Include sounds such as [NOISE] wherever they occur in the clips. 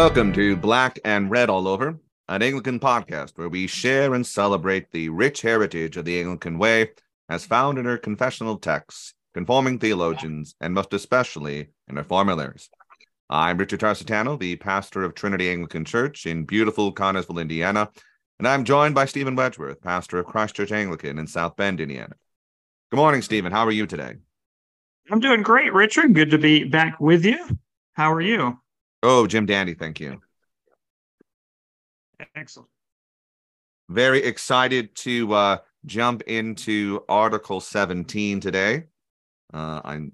Welcome to Black and Red All Over, an Anglican podcast where we share and celebrate the rich heritage of the Anglican way as found in our confessional texts, conforming theologians, and most especially in our formularies. I'm Richard Tarsitano, the pastor of Trinity Anglican Church in beautiful Connersville, Indiana, and I'm joined by Stephen Wedgeworth, pastor of Christ Church Anglican in South Bend, Indiana. Good morning, Stephen. How are you today? I'm doing great, Richard. Good to be back with you. How are you? Oh, Jim Dandy, thank you. Excellent. Very excited to uh, jump into Article 17 today. Uh, I'm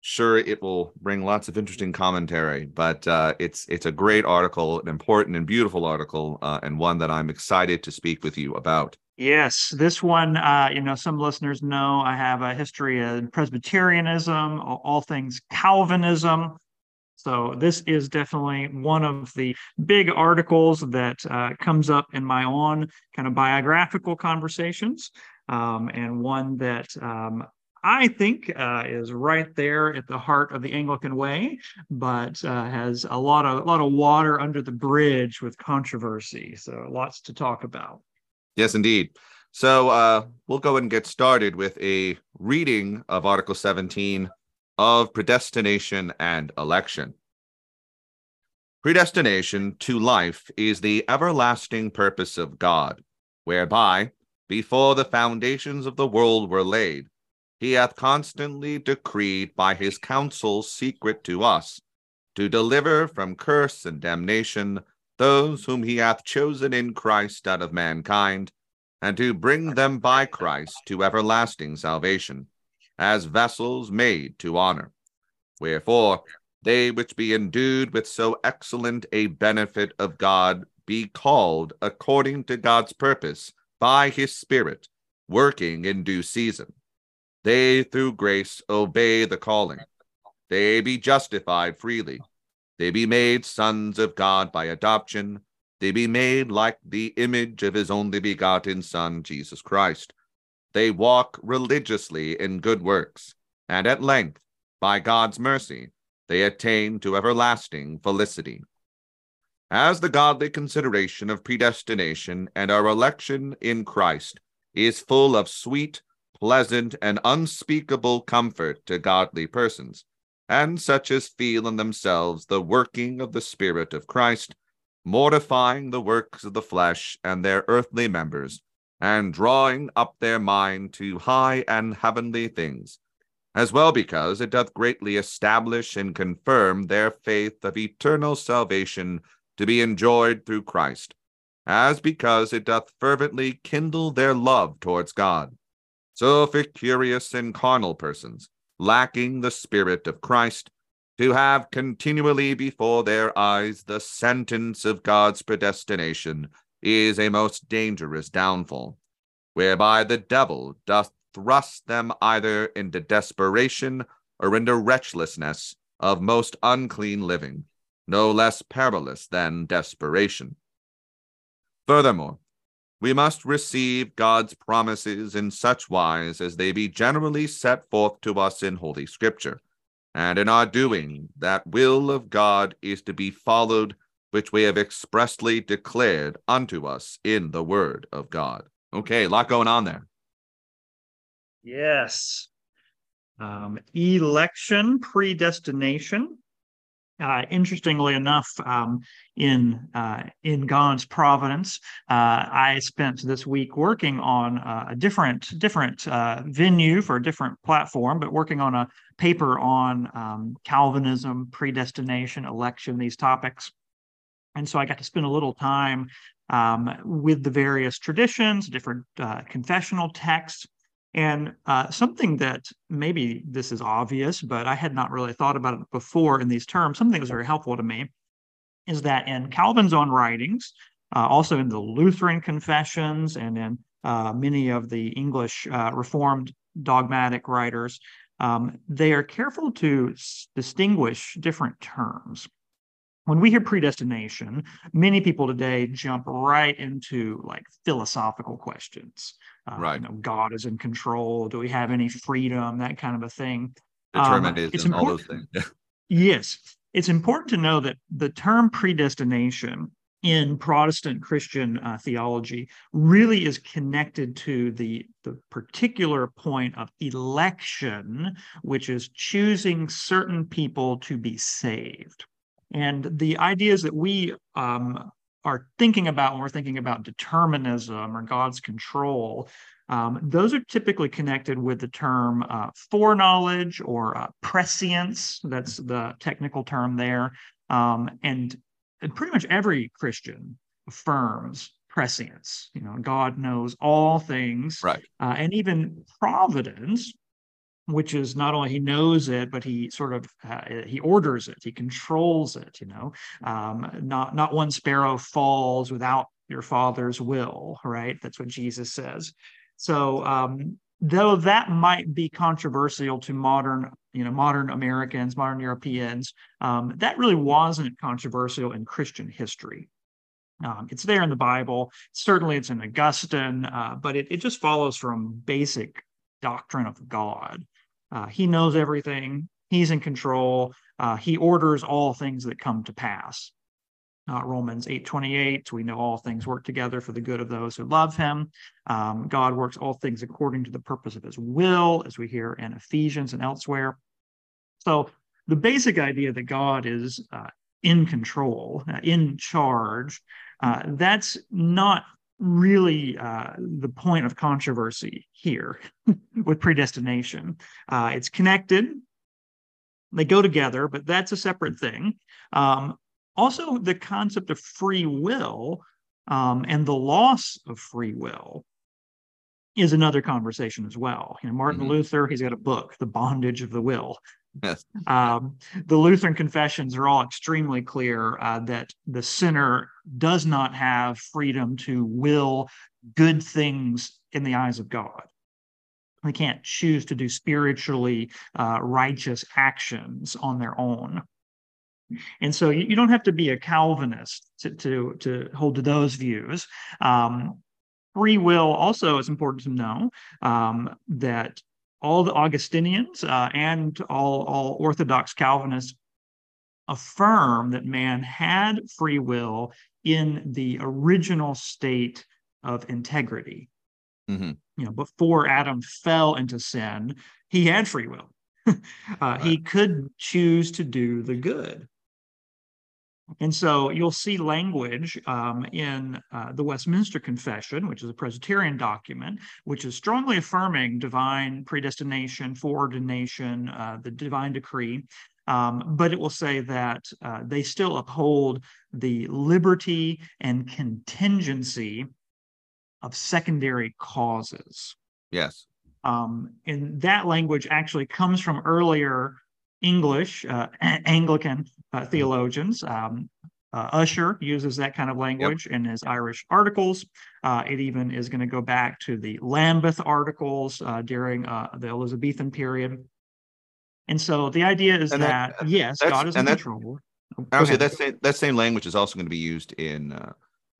sure it will bring lots of interesting commentary, but uh, it's it's a great article, an important and beautiful article, uh, and one that I'm excited to speak with you about. Yes, this one, uh, you know, some listeners know I have a history of Presbyterianism, all things Calvinism. So this is definitely one of the big articles that uh, comes up in my own kind of biographical conversations, um, and one that um, I think uh, is right there at the heart of the Anglican way, but uh, has a lot of a lot of water under the bridge with controversy. So lots to talk about. Yes, indeed. So uh, we'll go and get started with a reading of Article 17 of predestination and election. Predestination to life is the everlasting purpose of God, whereby, before the foundations of the world were laid, he hath constantly decreed by his counsel secret to us, to deliver from curse and damnation those whom he hath chosen in Christ out of mankind, and to bring them by Christ to everlasting salvation, as vessels made to honor. Wherefore, they which be endued with so excellent a benefit of God be called according to God's purpose by his Spirit, working in due season. They through grace obey the calling. They be justified freely they be made sons of God by adoption. They be made like the image of his only begotten Son, Jesus Christ. They walk religiously in good works, and at length, by God's mercy, they attain to everlasting felicity. As the godly consideration of predestination and our election in Christ is full of sweet, pleasant, and unspeakable comfort to godly persons, and such as feel in themselves the working of the Spirit of Christ, mortifying the works of the flesh and their earthly members, and drawing up their mind to high and heavenly things, as well because it doth greatly establish and confirm their faith of eternal salvation to be enjoyed through Christ, as because it doth fervently kindle their love towards God. So for curious and carnal persons, lacking the Spirit of Christ, to have continually before their eyes the sentence of God's predestination is a most dangerous downfall, whereby the devil doth thrust them either into desperation or into wretchedness of most unclean living, no less perilous than desperation. Furthermore, we must receive God's promises in such wise as they be generally set forth to us in Holy Scripture. And in our doing, that will of God is to be followed, which we have expressly declared unto us in the Word of God. Okay, a lot going on there. Yes. Um, election, predestination. Uh, interestingly enough, um, in uh, in God's providence, uh, I spent this week working on a different different uh, venue for a different platform, but working on a paper on um, Calvinism, predestination, election, these topics. And so I got to spend a little time um, with the various traditions, different uh, confessional texts, and uh, something that maybe this is obvious, but I had not really thought about it before in these terms, something that was very helpful to me is that in Calvin's own writings, uh, also in the Lutheran confessions and in uh, many of the English uh, Reformed dogmatic writers, um, they are careful to s- distinguish different terms when we hear predestination, many people today jump right into like philosophical questions. Uh, right. You know, God is in control. Do we have any freedom? That kind of a thing. Determinism, um, all those things. [LAUGHS] yes. it's important to know that the term predestination in Protestant Christian uh, theology really is connected to the, the particular point of election, which is choosing certain people to be saved. And the ideas that we um, are thinking about when we're thinking about determinism or God's control, um, those are typically connected with the term uh, foreknowledge or uh, prescience. That's the technical term there. Um, and pretty much every Christian affirms prescience. You know, God knows all things, right? Uh, and even providence, which is not only he knows it, but he sort of uh, he orders it, he controls it. You know, um, not not one sparrow falls without your Father's will, right? That's what Jesus says. So um, though that might be controversial to modern you know modern americans modern europeans um, that really wasn't controversial in christian history um, it's there in the bible certainly it's in augustine uh, but it, it just follows from basic doctrine of god uh, he knows everything he's in control uh, he orders all things that come to pass uh, Romans 8:28, we know all things work together for the good of those who love him. Um, God works all things according to the purpose of his will, as we hear in Ephesians and elsewhere. So the basic idea that God is uh, in control, uh, in charge, uh, that's not really uh, the point of controversy here [LAUGHS] with predestination. Uh, it's connected, they go together, but that's a separate thing. Um, also, the concept of free will um, and the loss of free will is another conversation as well. You know, Martin mm-hmm. Luther, he's got a book, The Bondage of the Will. Um, the Lutheran confessions are all extremely clear uh, that the sinner does not have freedom to will good things in the eyes of God. They can't choose to do spiritually uh, righteous actions on their own. And so you, you don't have to be a Calvinist to, to, to hold to those views. Um, free will also is important to know um, that all the Augustinians uh, and all, all Orthodox Calvinists affirm that man had free will in the original state of integrity. Mm-hmm. You know, before Adam fell into sin, he had free will. [LAUGHS] uh, right. He could choose to do the good. And so you'll see language um, in uh, the Westminster Confession, which is a Presbyterian document, which is strongly affirming divine predestination, foreordination, uh, the divine decree. Um, but it will say that uh, they still uphold the liberty and contingency of secondary causes. Yes. Um, and that language actually comes from earlier English, uh, [CLEARS THROAT] Anglican uh, theologians. Um, uh, Ussher uses that kind of language yep. in his Irish articles. Uh, it even is going to go back to the Lambeth articles uh, during uh, the Elizabethan period. And so the idea is and that, that yes, God is in control. Actually, that same, that same language is also going to be used in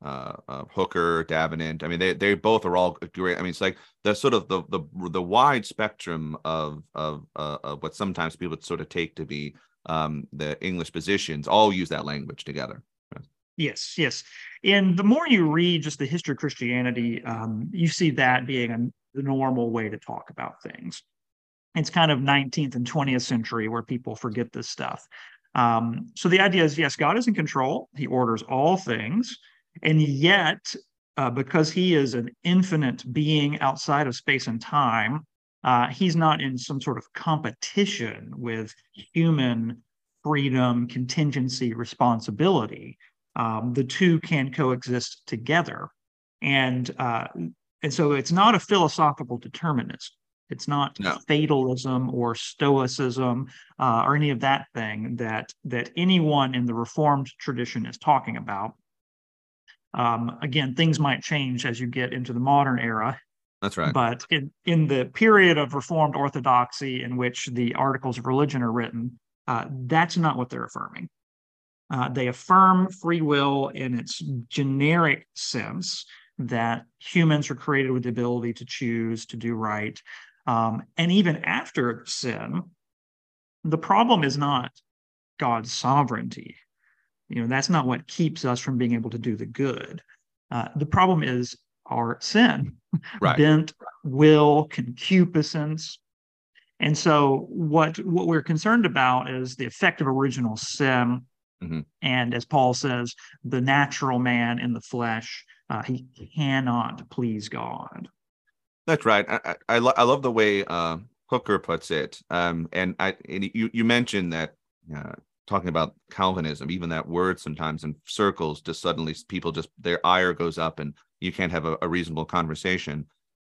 uh, uh, Hooker, Davenant. I mean, they they both are all great. I mean, it's like the sort of the the the wide spectrum of of, uh, of what sometimes people sort of take to be um, the English positions. All use that language together. Yes, yes. And the more you read just the history of Christianity, um, you see that being a, the normal way to talk about things. It's kind of 19th and 20th century where people forget this stuff. Um, so the idea is yes, God is in control. He orders all things. And yet, uh, because he is an infinite being outside of space and time, uh, he's not in some sort of competition with human freedom, contingency, responsibility. Um, the two can coexist together. And uh, and so it's not a philosophical determinist. It's not no. fatalism or stoicism uh, or any of that thing that that anyone in the Reformed tradition is talking about. Um, again, things might change as you get into the modern era. That's right. But in, in the period of Reformed Orthodoxy in which the articles of religion are written, uh, that's not what they're affirming. Uh, they affirm free will in its generic sense that humans are created with the ability to choose to do right. Um, and even after sin, the problem is not God's sovereignty. You know, that's not what keeps us from being able to do the good. Uh, the problem is our sin, [LAUGHS] right. bent will, concupiscence. And so, what what we're concerned about is the effect of original sin, mm-hmm. and as Paul says, the natural man in the flesh, uh, he cannot please God. That's right. I I, lo- I love the way uh, Hooker puts it. Um, and I and you you mentioned that uh, talking about Calvinism, even that word sometimes in circles, just suddenly people just their ire goes up and you can't have a, a reasonable conversation.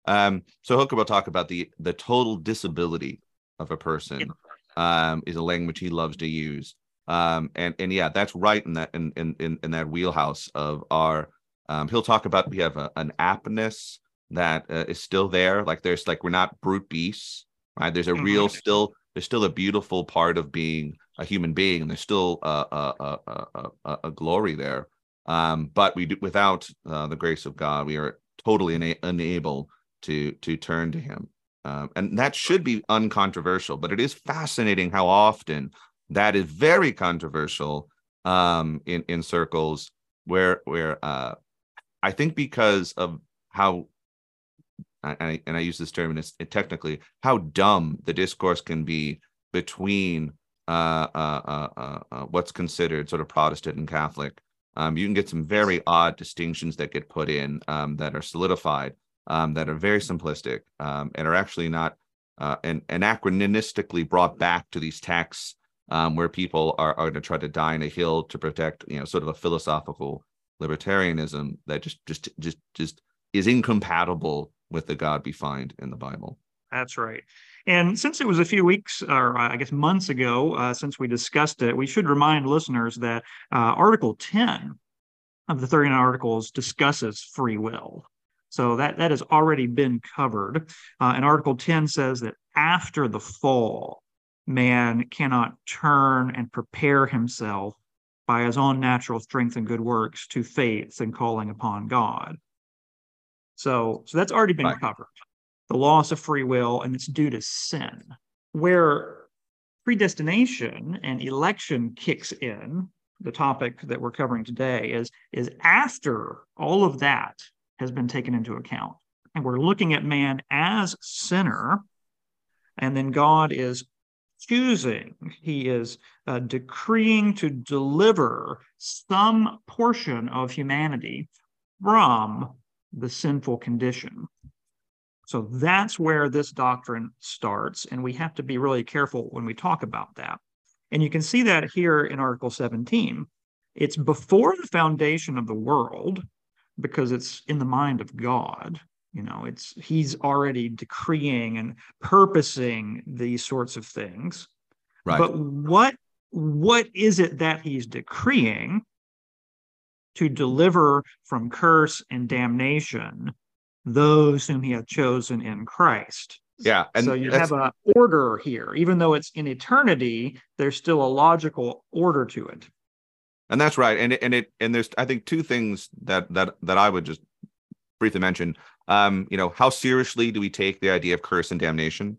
Um, so Hooker will talk about the the total disability of a person um, is a language he loves to use. Um, and and yeah, that's right in that in in in, that wheelhouse of our. Um, he'll talk about we have a, an aptness that uh, is still there. Like there's like we're not brute beasts, right? There's a real mm-hmm. still there's still a beautiful part of being a human being, and there's still a a, a, a, glory there. Um, but we do, without uh, the grace of God, we are totally una- unable to to turn to Him, um, and that should be uncontroversial. But it is fascinating how often that is very controversial um, in in circles where where uh, I think because of how I, and I use this term and technically how dumb the discourse can be between uh, uh, uh, uh, uh, what's considered sort of Protestant and Catholic. Um, you can get some very odd distinctions that get put in um, that are solidified, um, that are very simplistic, um, and are actually not uh, and anachronistically brought back to these texts um, where people are, are going to try to die in a hill to protect, you know, sort of a philosophical libertarianism that just just just just is incompatible with the God we find in the Bible. That's right. And since it was a few weeks, or I guess months ago, uh, since we discussed it, we should remind listeners that uh, Article 10 of the 39 Articles discusses free will. So that, that has already been covered. Uh, and Article 10 says that after the fall, man cannot turn and prepare himself by his own natural strength and good works to faith and calling upon God. So, so that's already been right. covered the loss of free will, and it's due to sin. Where predestination and election kicks in, the topic that we're covering today is, is after all of that has been taken into account. And we're looking at man as sinner, and then God is choosing, he is uh, decreeing to deliver some portion of humanity from the sinful condition. So that's where this doctrine starts. And we have to be really careful when we talk about that. And you can see that here in Article 17. It's before the foundation of the world because it's in the mind of God. You know, it's he's already decreeing and purposing these sorts of things. Right. But what what is it that he's decreeing to deliver from curse and damnation those whom he hath chosen in Christ. Yeah. And so you have an order here. Even though it's in eternity, there's still a logical order to it. And that's right. And it, and it and there's I think two things that that that I would just briefly mention. Um, you know, how seriously do we take the idea of curse and damnation?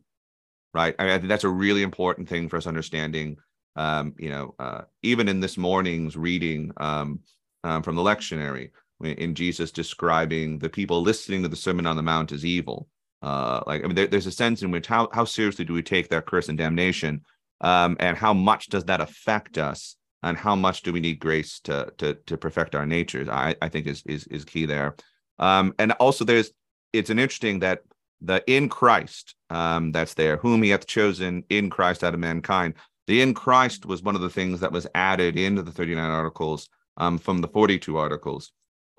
Right. I, mean, I think that's a really important thing for us understanding. Um, you know, uh, even in this morning's reading um, um, from the lectionary, in Jesus describing the people listening to the Sermon on the Mount as evil. Uh, like I mean, there, there's a sense in which how how seriously do we take that curse and damnation, um, and how much does that affect us, and how much do we need grace to to to perfect our natures? I I think is is is key there. Um, and also there's it's an interesting that the in Christ um, that's there, whom He hath chosen in Christ out of mankind. The in Christ was one of the things that was added into the 39 articles um, from the 42 articles.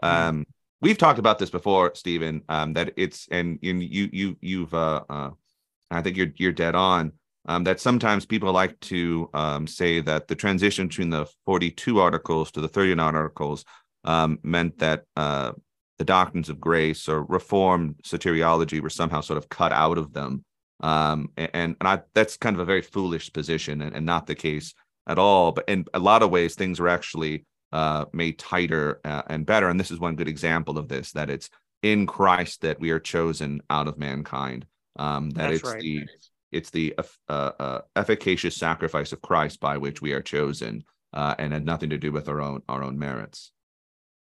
Um, we've talked about this before, Stephen. Um, that it's and you you you you've uh, uh, I think you're you're dead on. Um, that sometimes people like to um, say that the transition between the 42 articles to the 39 articles um, meant that uh, the doctrines of grace or reformed soteriology were somehow sort of cut out of them. Um, and and I, that's kind of a very foolish position and, and not the case at all. But in a lot of ways, things were actually uh, made tighter uh, and better. And this is one good example of this that it's in Christ that we are chosen out of mankind. Um, that That's it's right. the it's the uh, uh, efficacious sacrifice of Christ by which we are chosen, uh, and had nothing to do with our own our own merits.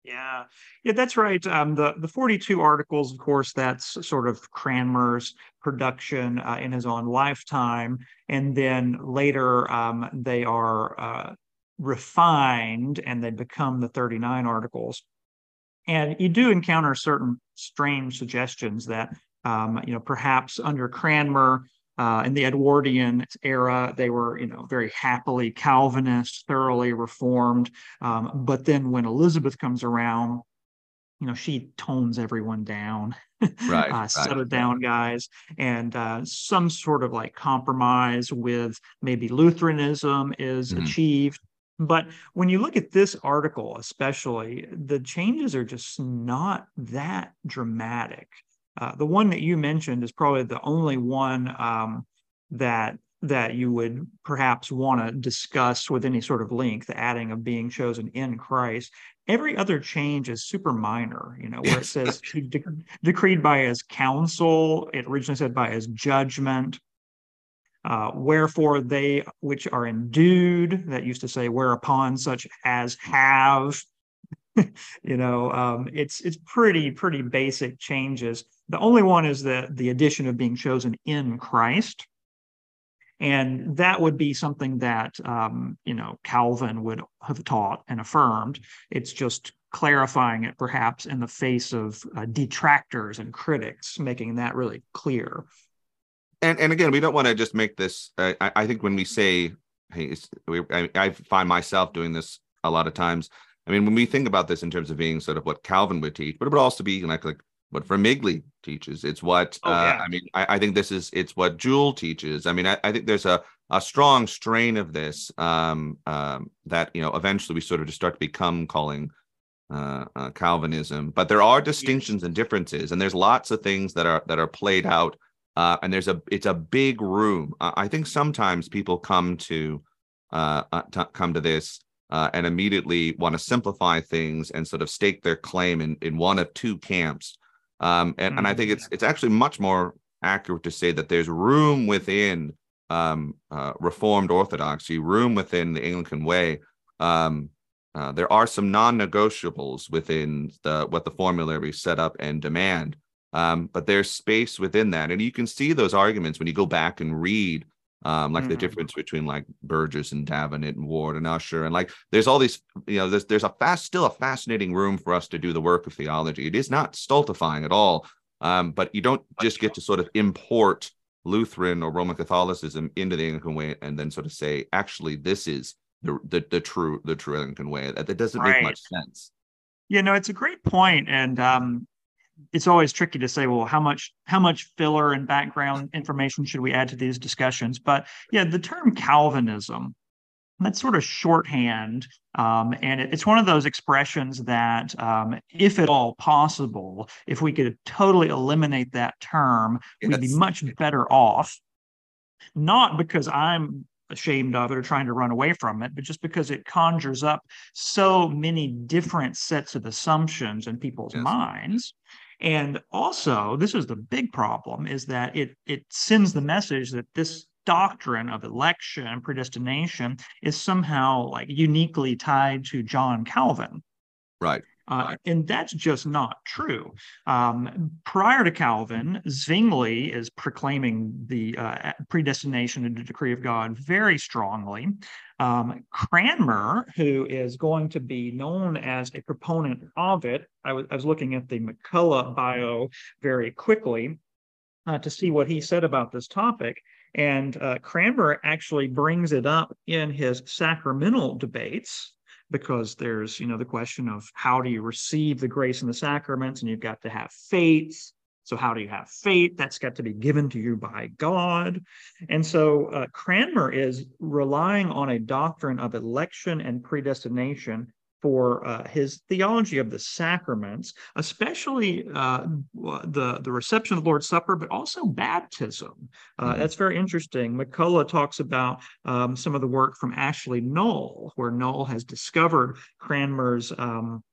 Yeah, yeah, that's right. Um, the the 42 articles, of course, that's sort of Cranmer's production uh, in his own lifetime, and then later um, they are uh, refined and they become the 39 articles. And you do encounter certain strange suggestions that, um, you know, perhaps under Cranmer, uh, in the Edwardian era, they were, you know, very happily Calvinist, thoroughly reformed. Um, but then when Elizabeth comes around, you know, she tones everyone down. [LAUGHS] Right. uh, right. settle down, guys, and uh, some sort of like compromise with maybe Lutheranism is Mhm. achieved. But when you look at this article, especially, the changes are just not that dramatic. Uh, the one that you mentioned is probably the only one um, that that you would perhaps want to discuss with any sort of link, the adding of being chosen in Christ. Every other change is super minor, you know, where it says de- decreed by his counsel. It originally said by his judgment. Uh, wherefore they which are endued, that used to say whereupon such as have [LAUGHS] you know um, it's it's pretty pretty basic changes. The only one is the the addition of being chosen in christ. And that would be something that um, you know calvin would have taught and affirmed. It's just clarifying it perhaps in the face of uh, detractors and critics making that really clear and and again, we don't want to just make this. Uh, I, I think when we say, "Hey," it's, we, I, I find myself doing this a lot of times. I mean, when we think about this in terms of being sort of what Calvin would teach, but it would also be like like what Vermigli teaches. It's what Oh, uh. I mean. I, I think this is it's what Jewel teaches. I mean, I, I think there's a a strong strain of this um, um, that you know eventually we sort of just start to become calling uh, uh, Calvinism. But there are distinctions and differences, and there's lots of things that are that are played out uh, and there's a it's a big room. Uh, I think sometimes people come to uh, uh, to come to this uh, and immediately want to simplify things and sort of stake their claim in in one of two camps. Um, and, and I think it's it's actually much more accurate to say that there's room within um, uh, Reformed Orthodoxy, room within the Anglican way. Um, uh, there are some non-negotiables within the what the formulary set up and demand. Um, but there's space within that. And you can see those arguments when you go back and read um, like the Mhm. difference between like Burgess and Davenant and Ward and Ussher. And like there's all these, you know, there's there's a fast still a fascinating room for us to do the work of theology. It is not stultifying at all. Um, but you don't just get to sort of import Lutheran or Roman Catholicism into the Anglican way and then sort of say, actually, this is the the, the true the true Anglican way. That, that doesn't make much sense. Yeah, no, it's a great point, and um, it's always tricky to say, well, how much how much filler and background information should we add to these discussions? But yeah, the term Calvinism, that's sort of shorthand, um, and it- it's one of those expressions that, um, if at all possible, if we could totally eliminate that term, we'd be much better off. Not because I'm ashamed of it or trying to run away from it, but just because it conjures up so many different sets of assumptions in people's Yes. minds. And also, this is the big problem is that it it sends the message that this doctrine of election and predestination is somehow like uniquely tied to John Calvin. Right. Uh, and that's just not true. Um, prior to Calvin, Zwingli is proclaiming the uh, predestination and the decree of God very strongly. Um, Cranmer, who is going to be known as a proponent of it, I was, I was looking at the MacCulloch bio very quickly uh, to see what he said about this topic. And uh, Cranmer actually brings it up in his sacramental debates because there's, you know, the question of how do you receive the grace and the sacraments, and you've got to have faith. So, how do you have faith? That's got to be given to you by God. And so, uh, Cranmer is relying on a doctrine of election and predestination for uh, his theology of the sacraments, especially uh, the, the reception of the Lord's Supper, but also baptism. Uh, Mhm. That's very interesting. MacCulloch talks about um, some of the work from Ashley Null, where Null has discovered Cranmer's um,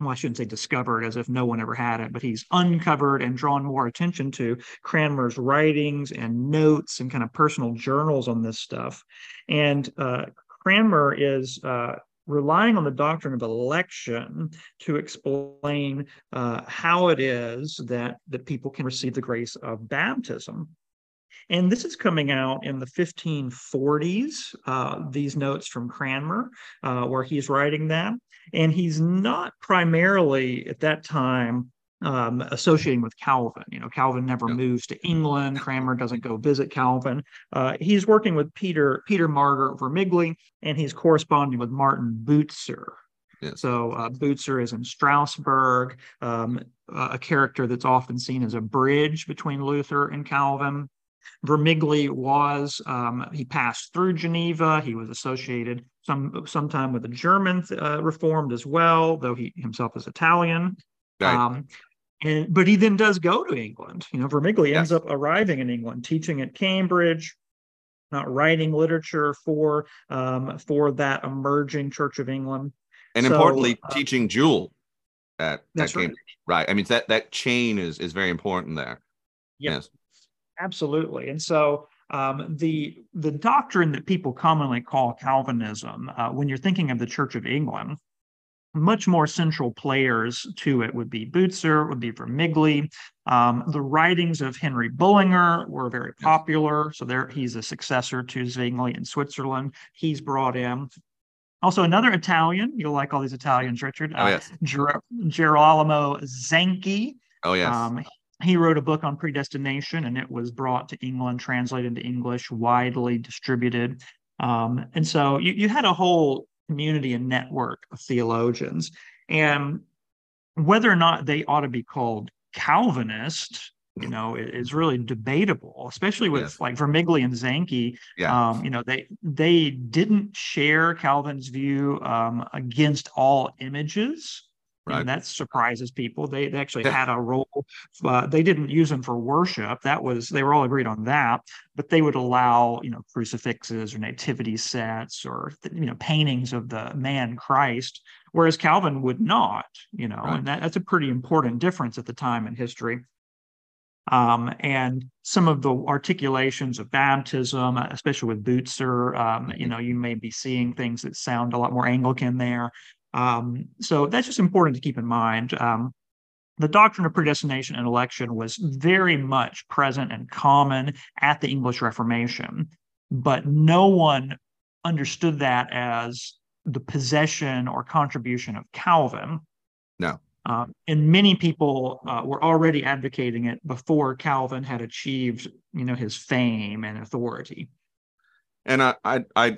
well, I shouldn't say discovered as if no one ever had it, but he's uncovered and drawn more attention to Cranmer's writings and notes and kind of personal journals on this stuff. And uh, Cranmer is uh, relying on the doctrine of election to explain uh, how it is that, that people can receive the grace of baptism. And this is coming out in the 1540s, uh, these notes from Cranmer, uh, where he's writing that. And he's not primarily at that time um, associating with Calvin. You know, Calvin never moves to England. Cranmer doesn't go visit Calvin. Uh, he's working with Peter Peter Martyr Vermigli, and he's corresponding with Martin. Yes. So uh, Bucer is in Strasbourg, um, a character that's often seen as a bridge between Luther and Calvin. Vermigli was um, he passed through Geneva. He was associated some sometime with the German uh, Reformed as well, though he himself is Italian. Right. Um, and but he then does go to England. You know, Vermigli yes. ends up arriving in England, teaching at Cambridge, not writing literature for um, for that emerging Church of England, and so, importantly, uh, teaching Jewel at, at Cambridge. Right. right. I mean that that chain is is very important there. Yes, absolutely. And so um, the the doctrine that people commonly call Calvinism, uh, when you're thinking of the Church of England, much more central players to it would be Bucer, would be Vermigli. Um, the writings of Henry Bullinger were very popular. So there, he's a successor to Zwingli in Switzerland. He's brought in. Also, another Italian. You'll like all these Italians, Richard. Oh, yes. Uh, Ger- Gerolamo Zanchi. Oh, yes. Um, he wrote a book on predestination, and it was brought to England, translated into English, widely distributed. Um, and so you, you had a whole community and network of theologians. And whether or not they ought to be called Calvinist, you know, is really debatable, especially with yes. like Vermigli and Zanchi. Yeah. Um, you know, they they didn't share Calvin's view um, against all images. Right. And that surprises people. They, they actually had a role. Uh, they didn't use them for worship. That was they were all agreed on that. But they would allow you know crucifixes or nativity sets or you know paintings of the man Christ, whereas Calvin would not. You know, right. and that, that's a pretty important difference at the time in history. Um, and some of the articulations of baptism, especially with Bucer, um, you mm-hmm. know, you may be seeing things that sound a lot more Anglican there. Um, so that's just important to keep in mind. Um, the doctrine of predestination and election was very much present and common at the English Reformation, but no one understood that as the possession or contribution of Calvin. No. Uh, and many people uh, were already advocating it before Calvin had achieved, you know, his fame and authority. And I, I,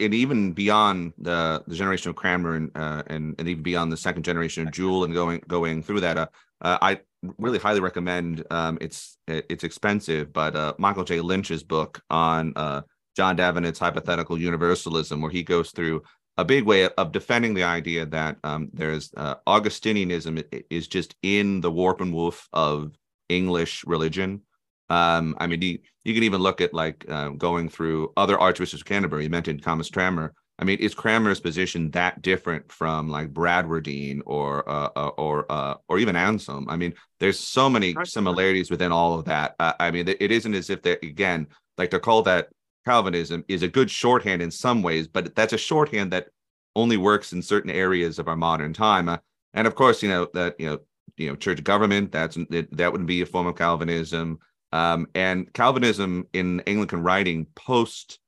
and even beyond the, the generation of Cranmer and, uh, and and even beyond the second generation of Jewel and going going through that, uh, uh, I really highly recommend. Um, it's it's expensive, but uh, Michael J. Lynch's book on uh, John Davenant's hypothetical universalism, where he goes through a big way of defending the idea that um, there's uh, Augustinianism is just in the warp and woof of English religion um, I mean, you, you can even look at like uh, going through other archbishops of Canterbury. You mentioned Thomas Cranmer. I mean, is Cranmer's position that different from like Bradwardine or uh, uh, or uh, or even Anselm? I mean, there's so many similarities within all of that. Uh, I mean, it isn't as if they again like to call that Calvinism is a good shorthand in some ways, but that's a shorthand that only works in certain areas of our modern time. Uh, and of course, you know that you know you know church government that's that wouldn't be a form of Calvinism. Um, and Calvinism in Anglican writing post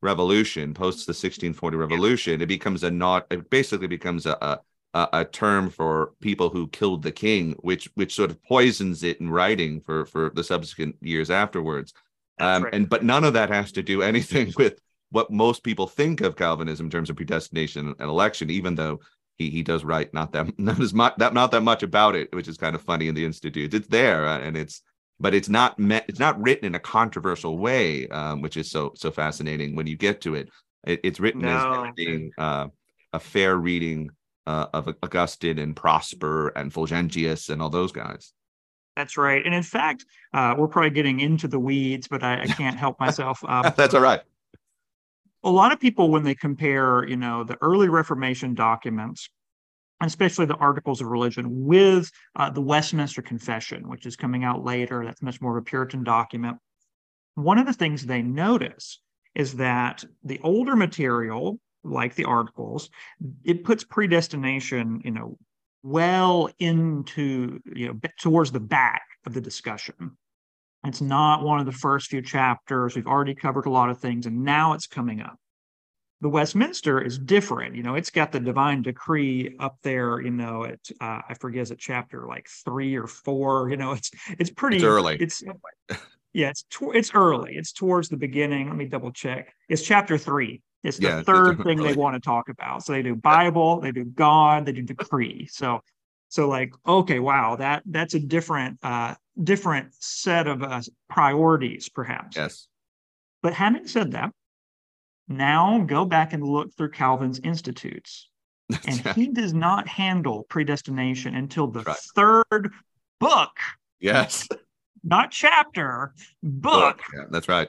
revolution, post the 1640 revolution, it becomes a not, it basically becomes a, a, a term for people who killed the king, which which sort of poisons it in writing for for the subsequent years afterwards. Um, right. And but none of that has to do [LAUGHS] anything with what most people think of Calvinism in terms of predestination and election, even though he he does write not that [LAUGHS] not as much that not that much about it, which is kind of funny in the institute. It's there uh, and it's but it's not meant it's not written in a controversial way um, which is so so fascinating when you get to it, it it's written no. as being uh, a fair reading uh, of augustine and prosper and fulgentius and all those guys. That's right. And in fact uh, we're probably getting into the weeds but i, I [LAUGHS] can't help myself um, [LAUGHS] that's all right. a lot of people when they compare you know the early reformation documents especially the Articles of Religion, with uh, the Westminster Confession, which is coming out later. That's much more of a Puritan document. One of the things they notice is that the older material, like the Articles, it puts predestination, you know, well into, you know, towards the back of the discussion. It's not one of the first few chapters. We've already covered a lot of things, and now it's coming up the Westminster is different. You know, it's got the divine decree up there. You know, at uh, I forget is it chapter like three or four. You know, it's it's pretty it's early. It's yeah, it's it's early. It's towards the beginning. Let me double check. It's chapter three. It's the yeah, third [LAUGHS] thing early. they want to talk about. So they do Bible, they do God, they do decree. So so like okay, wow, that that's a different uh different set of uh, priorities, perhaps. Yes. But having said that, now go back and look through Calvin's Institutes. [LAUGHS] And he does not handle predestination until the right. third book. Yes. Not chapter, book. book. Yeah, that's right.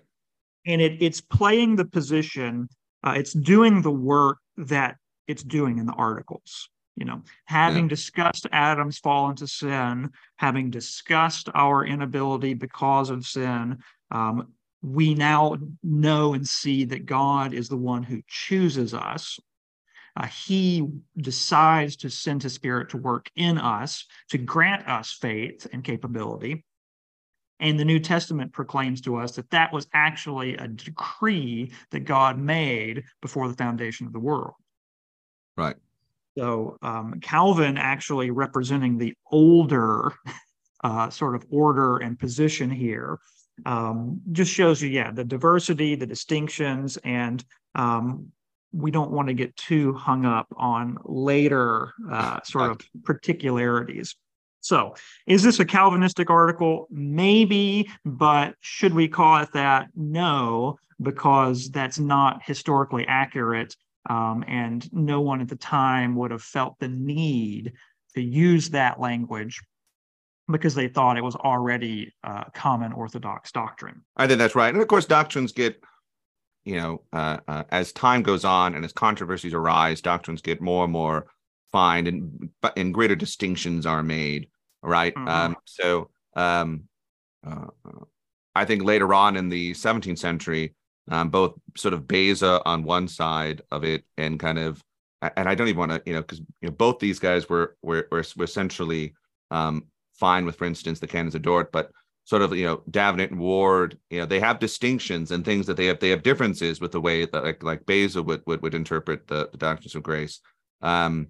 And it, it's playing the position, uh, it's doing the work that it's doing in the articles. You know, having yeah. discussed Adam's fall into sin, having discussed our inability because of sin, um, we now know and see that God is the one who chooses us. Uh, he decides to send his spirit to work in us to grant us faith and capability. And the New Testament proclaims to us that that was actually a decree that God made before the foundation of the world. Right. So um, Calvin actually representing the older [LAUGHS] uh, sort of order and position here um, just shows you, yeah, the diversity, the distinctions, and um, we don't want to get too hung up on later uh, sort of particularities. So, is this a Calvinistic article? Maybe, but should we call it that? No, because that's not historically accurate. Um, and no one at the time would have felt the need to use that language because they thought it was already uh, common Orthodox doctrine. I think that's right. And of course, doctrines get, you know, uh, uh, as time goes on and as controversies arise, doctrines get more and more fined and, and greater distinctions are made, right? Mm-hmm. Um, so um, uh, I think later on in the 17th century, um, both sort of Beza on one side of it and kind of, and I don't even want to, you know, because you know, both these guys were were, were essentially um, fine with, for instance, the canons of Dort, but sort of you know Davenant and Ward, you know, they have distinctions and things that they have they have differences with the way that like like Beza would would, would interpret the, the doctrines of grace. Um,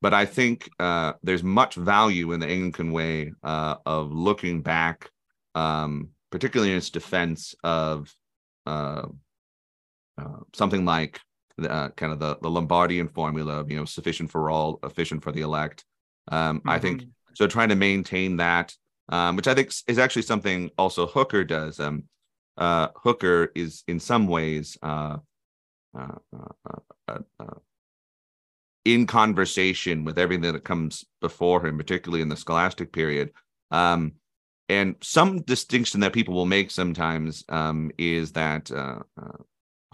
but I think uh, there's much value in the Anglican way uh, of looking back, um, particularly in its defense of uh, uh something like uh, kind of the, the Lombardian formula of you know sufficient for all, efficient for the elect. Um, mm-hmm. I think mm-hmm. So trying to maintain that, um, which I think is actually something also Hooker does. Um, uh, Hooker is in some ways uh, uh, uh, uh, in conversation with everything that comes before him, particularly in the scholastic period. Um, and some distinction that people will make sometimes um, is that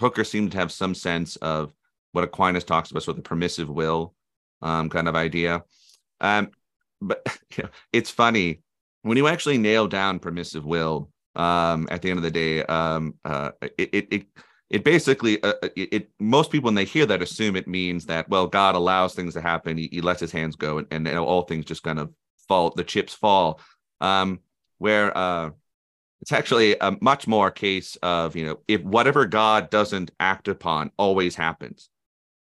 Hooker seemed to have some sense of what Aquinas talks about, sort of the permissive will um, kind of idea. Um, but [LAUGHS] you know, it's funny. When you actually nail down permissive will. Um, at the end of the day, um, uh, it, it, it it basically uh, uh, it, it, most people when they hear that assume it means that well god allows things to happen. He, he lets his hands go and, and, all things just kind of fall the chips fall. Um where uh it's actually a much more case of you know if whatever god doesn't act upon always happens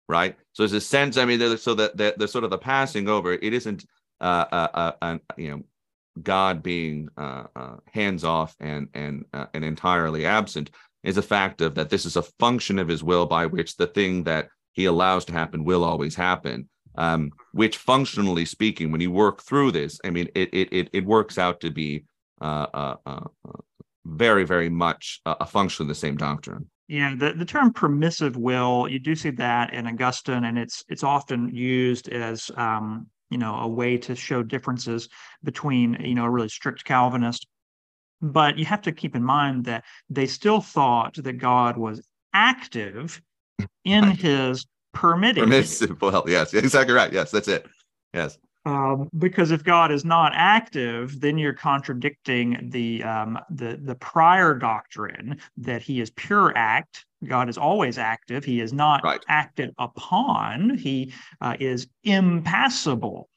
right? So there's a sense i mean so that the, the sort of the passing over. It isn't uh, uh, uh, you know, God being uh, uh, hands off and and uh, and entirely absent is a fact of that this is a function of His will by which the thing that He allows to happen will always happen. Um, which functionally speaking, when you work through this, I mean, it it it, it works out to be very very much a function of the same doctrine. Yeah, the, the term permissive will, you do see that in Augustine, and it's it's often used as um, you know, a way to show differences between, you know, a really strict Calvinist. But you have to keep in mind that they still thought that God was active in his permitting. Permissive. Well, yes, exactly right. Yes, that's it. Yes. Um, because if God is not active, then you're contradicting the um, the the prior doctrine that He is pure act. God is always active. He is not right. acted upon. He uh, is impassible.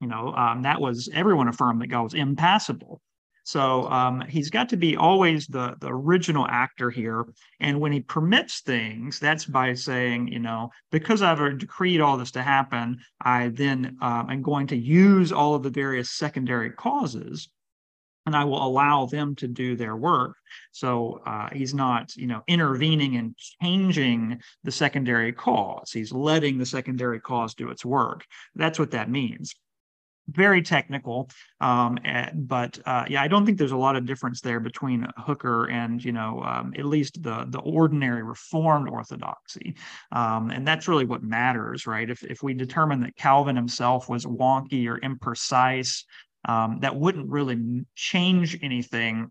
You know um, that was everyone affirmed that God was impassible. So um, he's got to be always the, the original actor here. And when he permits things, that's by saying, you know, because I've decreed all this to happen, I then um, am going to use all of the various secondary causes and I will allow them to do their work. So uh, he's not, you know, intervening and changing the secondary cause. He's letting the secondary cause do its work. That's what that means very technical um, but uh, yeah i don't think there's a lot of difference there between hooker and you know um, at least the the ordinary reformed orthodoxy um, and that's really what matters right if, if we determine that calvin himself was wonky or imprecise um, that wouldn't really change anything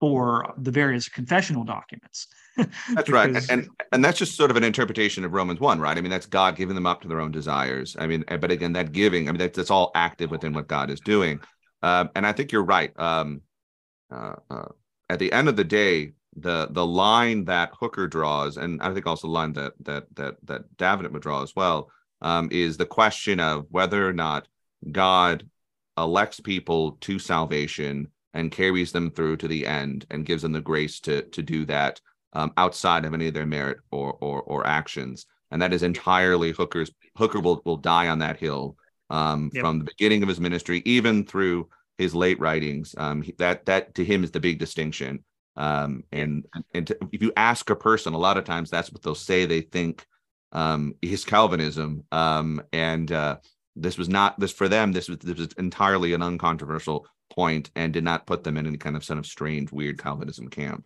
for the various confessional documents. [LAUGHS] that's right. And, and, that's just sort of an interpretation of Romans 1, right? I mean, that's God giving them up to their own desires. I mean, but again, that giving, I mean, that's, that's all active within what God is doing. Um, and I think you're right. Um, uh, uh, at the end of the day, the the line that Hooker draws, and I think also the line that that that that Davenant would draw as well, um, is the question of whether or not God elects people to salvation and carries them through to the end and gives them the grace to to do that um, outside of any of their merit or, or or actions. And that is entirely Hooker's. Hooker will will die on that hill um, yep. from the beginning of his ministry, even through his late writings. Um, that that to him is the big distinction. Um, and and to, if you ask a person, a lot of times that's what they'll say. They think um, is Calvinism, um, and uh, this was not this for them. This was this was entirely an uncontroversial point and did not put them in any kind of sort of strange, weird Calvinism camp.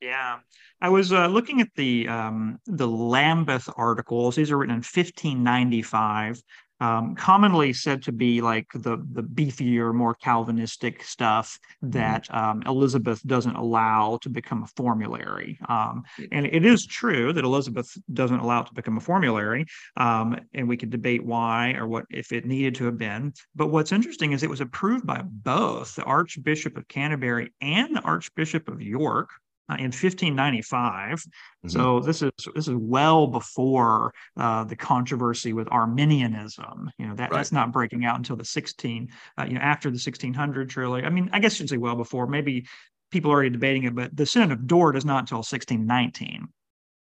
Yeah, I was uh, looking at the um, the Lambeth articles. These are written in 1595 um, commonly said to be like the the beefier, more Calvinistic stuff mm-hmm. that um, Elizabeth doesn't allow to become a formulary. Um, and it is true that Elizabeth doesn't allow it to become a formulary, um, and we could debate why or what if it needed to have been. But what's interesting is it was approved by both the Archbishop of Canterbury and the Archbishop of York uh, in 1595. Mm-hmm. So this is this is well before uh, the controversy with Arminianism. You know that right. that's not breaking out until the 16 uh, you know after the 1600s. Really, I mean, I guess I should say well before. Maybe people are already debating it, but the Synod of Dort is not until 1619.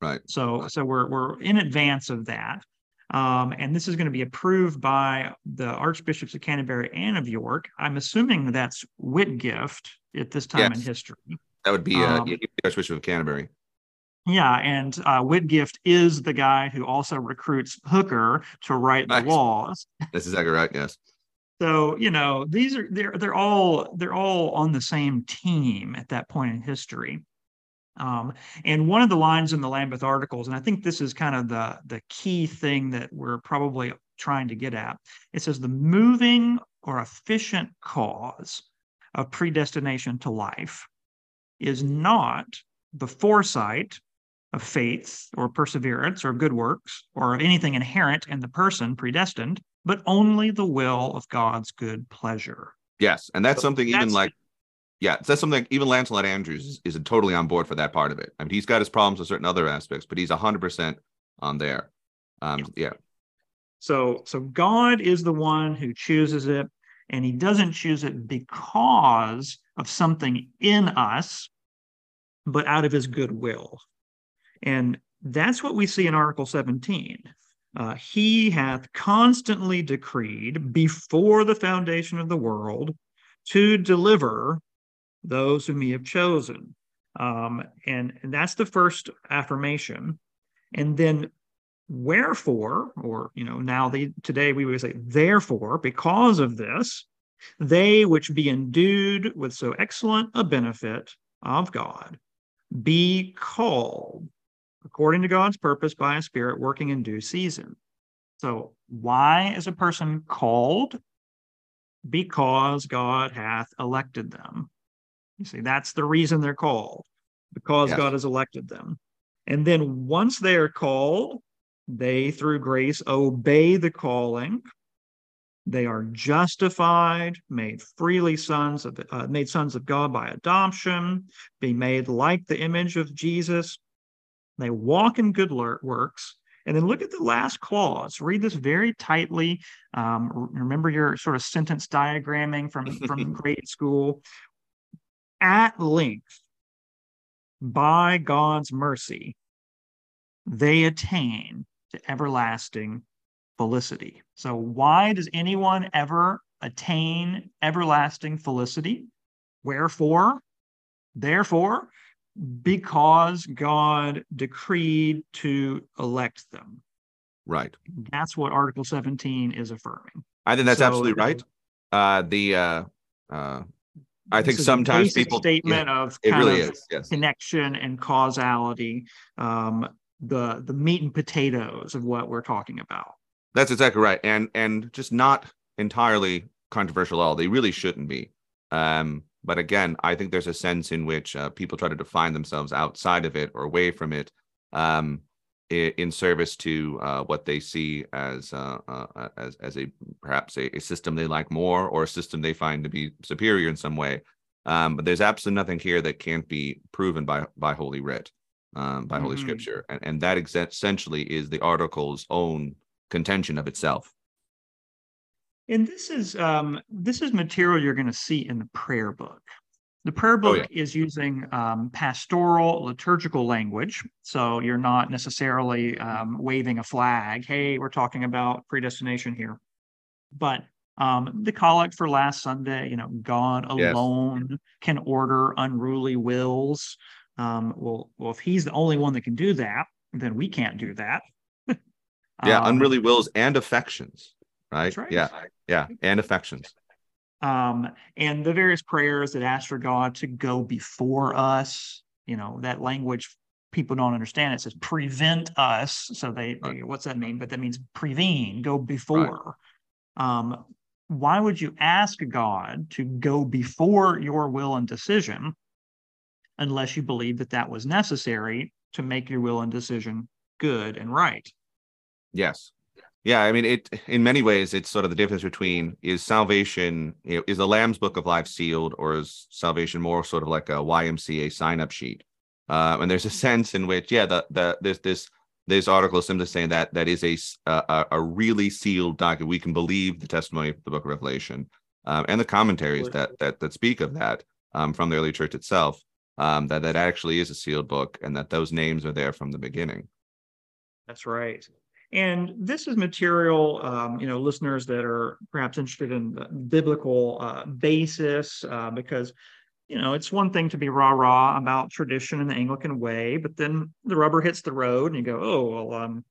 Right. So so we're we're in advance of that. Um, and this is going to be approved by the archbishops of Canterbury and of York. I'm assuming that's Whitgift at this time yes. in history. That would be uh, um, Archbishop of Canterbury. Yeah, and uh, Whitgift is the guy who also recruits Hooker to write nice. the laws. That's exactly right. Yes. So you know these are they're they're all they're all on the same team at that point in history. Um, and one of the lines in the Lambeth articles, and I think this is kind of the the key thing that we're probably trying to get at. It says the moving or efficient cause of predestination to life is not the foresight of faith or perseverance or good works or anything inherent in the person predestined, but only the will of God's good pleasure. Yes. And that's so something that's even like, yeah, that's something even Lancelot Andrewes is, is totally on board for that part of it. I mean, he's got his problems with certain other aspects, but he's 100% on there. Um, yeah. yeah. So, so God is the one who chooses it, and he doesn't choose it because of something in us, but out of his goodwill. And that's what we see in Article 17. Uh, he hath constantly decreed before the foundation of the world to deliver those whom he have chosen. Um, and, and that's the first affirmation. And then wherefore, or you know, now the today we would say, therefore, because of this, they which be endued with so excellent a benefit of God be called according to God's purpose by a spirit working in due season. So, why is a person called? Because God hath elected them. You see, that's the reason they're called, because yes. God has elected them. And then once they are called, they through grace obey the calling They are justified, made freely sons of uh, made sons of God by adoption, be made like the image of Jesus. They walk in good works. And then look at the last clause. Read this very tightly. Um, remember your sort of sentence diagramming from, from [LAUGHS] grade school. At length, by God's mercy, they attain to everlasting felicity. So, why does anyone ever attain everlasting felicity? Wherefore? Therefore, because God decreed to elect them. Right. That's what Article 17 is affirming. I think that's so, absolutely right. Uh, the uh, uh, I think sometimes people statement yeah, of it really of is yes. connection and causality, um, the the meat and potatoes of what we're talking about. That's exactly right, and and just not entirely controversial at all. They really shouldn't be. Um, but again, I think there's a sense in which uh, people try to define themselves outside of it or away from it, um, in service to uh, what they see as uh, uh, as as a perhaps a, a, system they like more or a system they find to be superior in some way. Um, but there's absolutely nothing here that can't be proven by by Holy Writ, um, by mm-hmm. Holy Scripture, and, and that ex- essentially is the article's own contention of itself. And this is um, this is material you're going to see in the prayer book. The prayer book oh, yeah. is using um, pastoral liturgical language. So you're not necessarily um, waving a flag. Hey, we're talking about predestination here. But um, the collect for last Sunday, you know, God alone yes. can order unruly wills. Um, well, well, if he's the only one that can do that, then we can't do that. [LAUGHS] yeah, um, unruly wills and affections, right? right? Yeah, yeah, and affections um, and the various prayers that ask for God to go before us. You know, that language people don't understand. It says prevent us. So they, right. they what's that mean? But that means prevene, go before. Right. Um, why would you ask God to go before your will and decision unless you believe that that was necessary to make your will and decision good and right? Yes. Yeah, I mean, it in many ways, it's sort of the difference between is salvation, you know, is the Lamb's Book of Life sealed, or is salvation more sort of like a YMCA sign up sheet? Uh, and there's a sense in which, yeah, the the this this this article is simply saying that that is a a, a really sealed document. We can believe the testimony of the Book of Revelation um, and the commentaries that that that speak of that um, from the early church itself. Um, that that actually is a sealed book, and that those names are there from the beginning. That's right. And this is material, um, you know, listeners that are perhaps interested in the biblical uh, basis, uh, because, you know, it's one thing to be rah rah about tradition in the Anglican way, but then the rubber hits the road and you go, oh, well, um,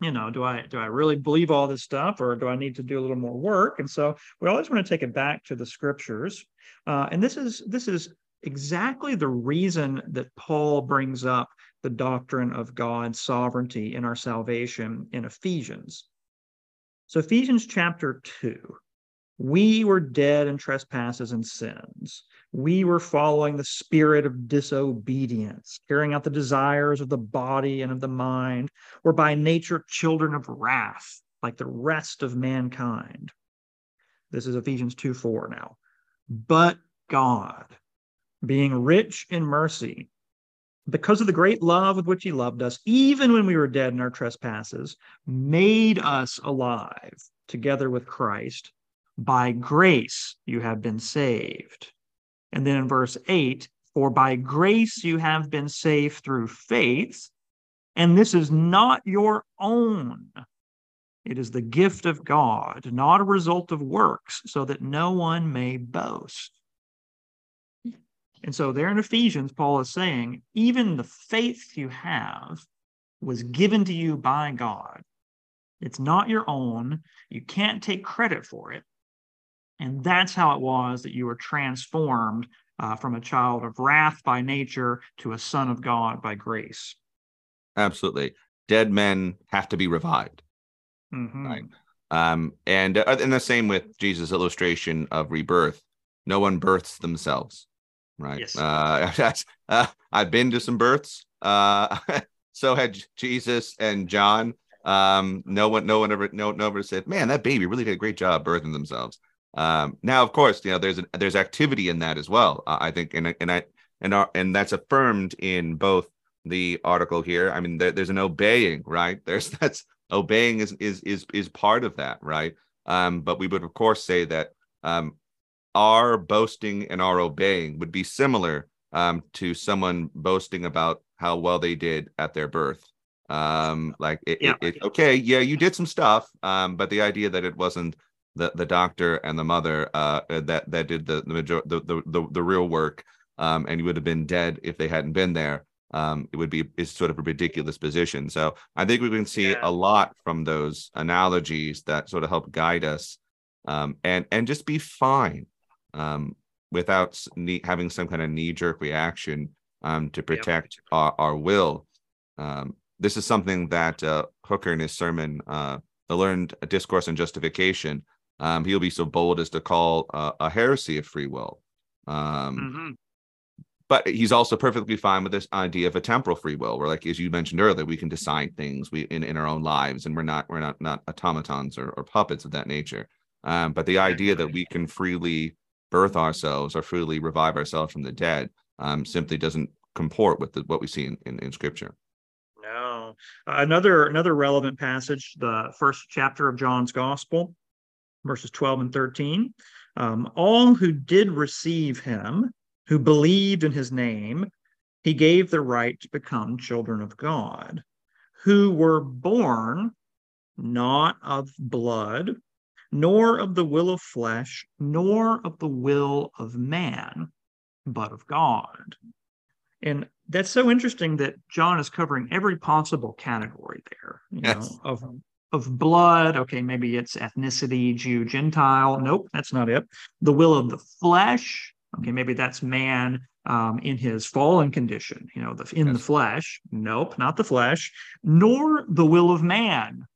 you know, do I do I really believe all this stuff, or do I need to do a little more work? And so we always want to take it back to the scriptures, uh, and this is this is exactly the reason that Paul brings up the doctrine of God's sovereignty in our salvation in Ephesians. So, Ephesians chapter 2, we were dead in trespasses and sins. We were following the spirit of disobedience, carrying out the desires of the body and of the mind. We're by nature children of wrath, like the rest of mankind. This is Ephesians 2 4 now. But God, being rich in mercy, because of the great love with which he loved us, even when we were dead in our trespasses, made us alive together with Christ. By grace you have been saved. And then in verse 8, for by grace you have been saved through faith, and this is not your own. It is the gift of God, not a result of works, so that no one may boast. And so there in Ephesians, Paul is saying, even the faith you have was given to you by God. It's not your own. You can't take credit for it. And that's how it was that you were transformed uh, from a child of wrath by nature to a son of God by grace. Absolutely. Dead men have to be revived. Mm-hmm. Right. Um, and, uh, and the same with Jesus' illustration of rebirth. No one births themselves right? Yes. Uh, [LAUGHS] uh, I've been to some births. Uh, [LAUGHS] so had Jesus and John. Um, no one, no one ever, no, no one ever said, "Man, that baby really did a great job birthing themselves." Um, now, of course, you know, there's a, there's activity in that as well. Uh, I think, and and I and our, and that's affirmed in both the article here. I mean, there, there's an obeying, right? [LAUGHS] There's that's obeying is is is is part of that, right? Um, but we would of course say that um, our boasting and our obeying would be similar um, to someone boasting about how well they did at their birth. Um, like it, yeah. it, it, okay, yeah, you did some stuff, um, but the idea that it wasn't the the doctor and the mother uh, that that did the the major, the, the, the the real work, um, and you would have been dead if they hadn't been there. Um, it would be is sort of a ridiculous position. So I think we can see yeah. a lot from those analogies that sort of help guide us, um, and and just be fine um, without having some kind of knee jerk reaction um, to protect yeah. our, our will. Um, this is something that uh, Hooker in his sermon, uh, The Learned Discourse on Justification, um, he'll be so bold as to call uh, a heresy of free will. Um, mm-hmm. But he's also perfectly fine with this idea of a temporal free will, where, like as you mentioned earlier, we can decide things we in, in our own lives, and we're not we're not not automatons or, or puppets of that nature. Um, but the idea that we can freely birth ourselves or freely revive ourselves from the dead um, simply doesn't comport with the, what we see in, in, in scripture. No. Another another relevant passage the first chapter of john's gospel verses 12 and 13 um, all who did receive him who believed in his name he gave the right to become children of god who were born not of blood nor of the will of flesh, nor of the will of man, but of God. And that's so interesting that John is covering every possible category there, you yes. know, of of blood. Okay, maybe it's ethnicity, Jew, Gentile. Nope, that's not it. The will of the flesh. Okay, maybe that's man um, in his fallen condition, you know, the, in yes. the flesh. Nope, not the flesh, nor the will of man.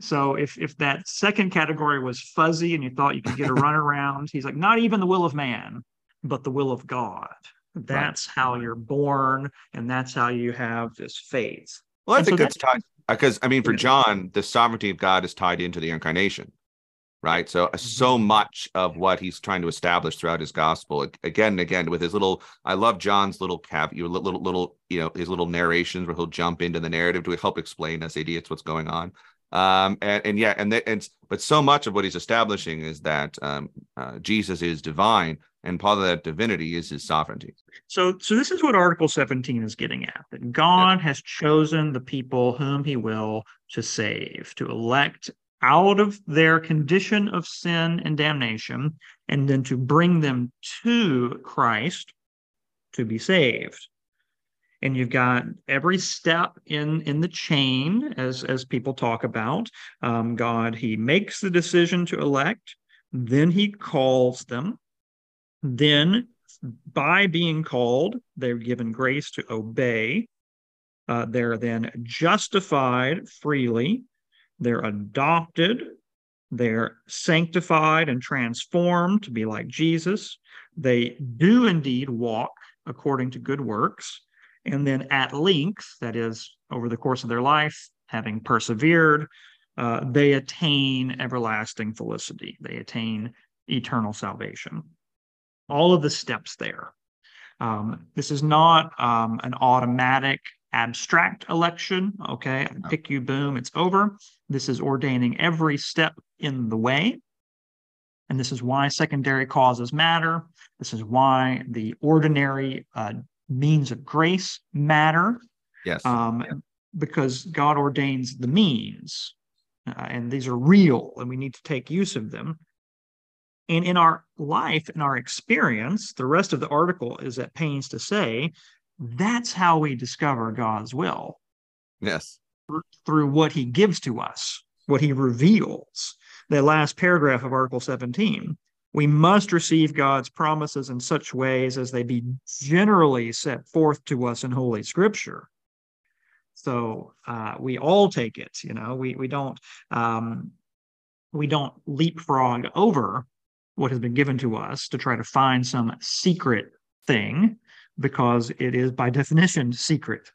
So if if that second category was fuzzy and you thought you could get a [LAUGHS] runaround, he's like, not even the will of man, but the will of God. That's right. how you're born, and that's how you have this faith. Well, I think so that's tied because I mean, for John, the sovereignty of God is tied into the incarnation, right? So, mm-hmm. so much of what he's trying to establish throughout his gospel, again and again, with his little, I love John's little cap, you little, little, you know, his little narrations where he'll jump into the narrative to help explain us idiots what's going on. Um, and, and yeah, and, and but so much of what he's establishing is that um, uh, Jesus is divine, and part of that divinity is his sovereignty. So, so this is what Article 17 is getting at: that God yeah. has chosen the people whom He will to save, to elect out of their condition of sin and damnation, and then to bring them to Christ to be saved and you've got every step in in the chain as as people talk about. Um, god he makes the decision to elect then he calls them. Then by being called they're given grace to obey. Uh, they're then justified freely. They're adopted. They're sanctified and transformed to be like jesus. They do indeed walk according to good works and then at length, that is, over the course of their life, having persevered, uh, they attain everlasting felicity. They attain eternal salvation. All of the steps there. Um, this is not um, an automatic abstract election. Okay, pick you, boom, it's over. This is ordaining every step in the way. And this is why secondary causes matter. This is why the ordinary uh, means of grace matter. Yes. Um, yeah. Because God ordains the means, uh, and these are real, and we need to take use of them. And in our life, in our experience, the rest of the article is at pains to say that's how we discover God's will. Yes. Through what he gives to us, what he reveals. The last paragraph of Article 17 we must receive God's promises in such ways as they be generally set forth to us in Holy Scripture. So uh, we all take it, you know. We we don't um, we don't leapfrog over what has been given to us to try to find some secret thing because it is by definition secret.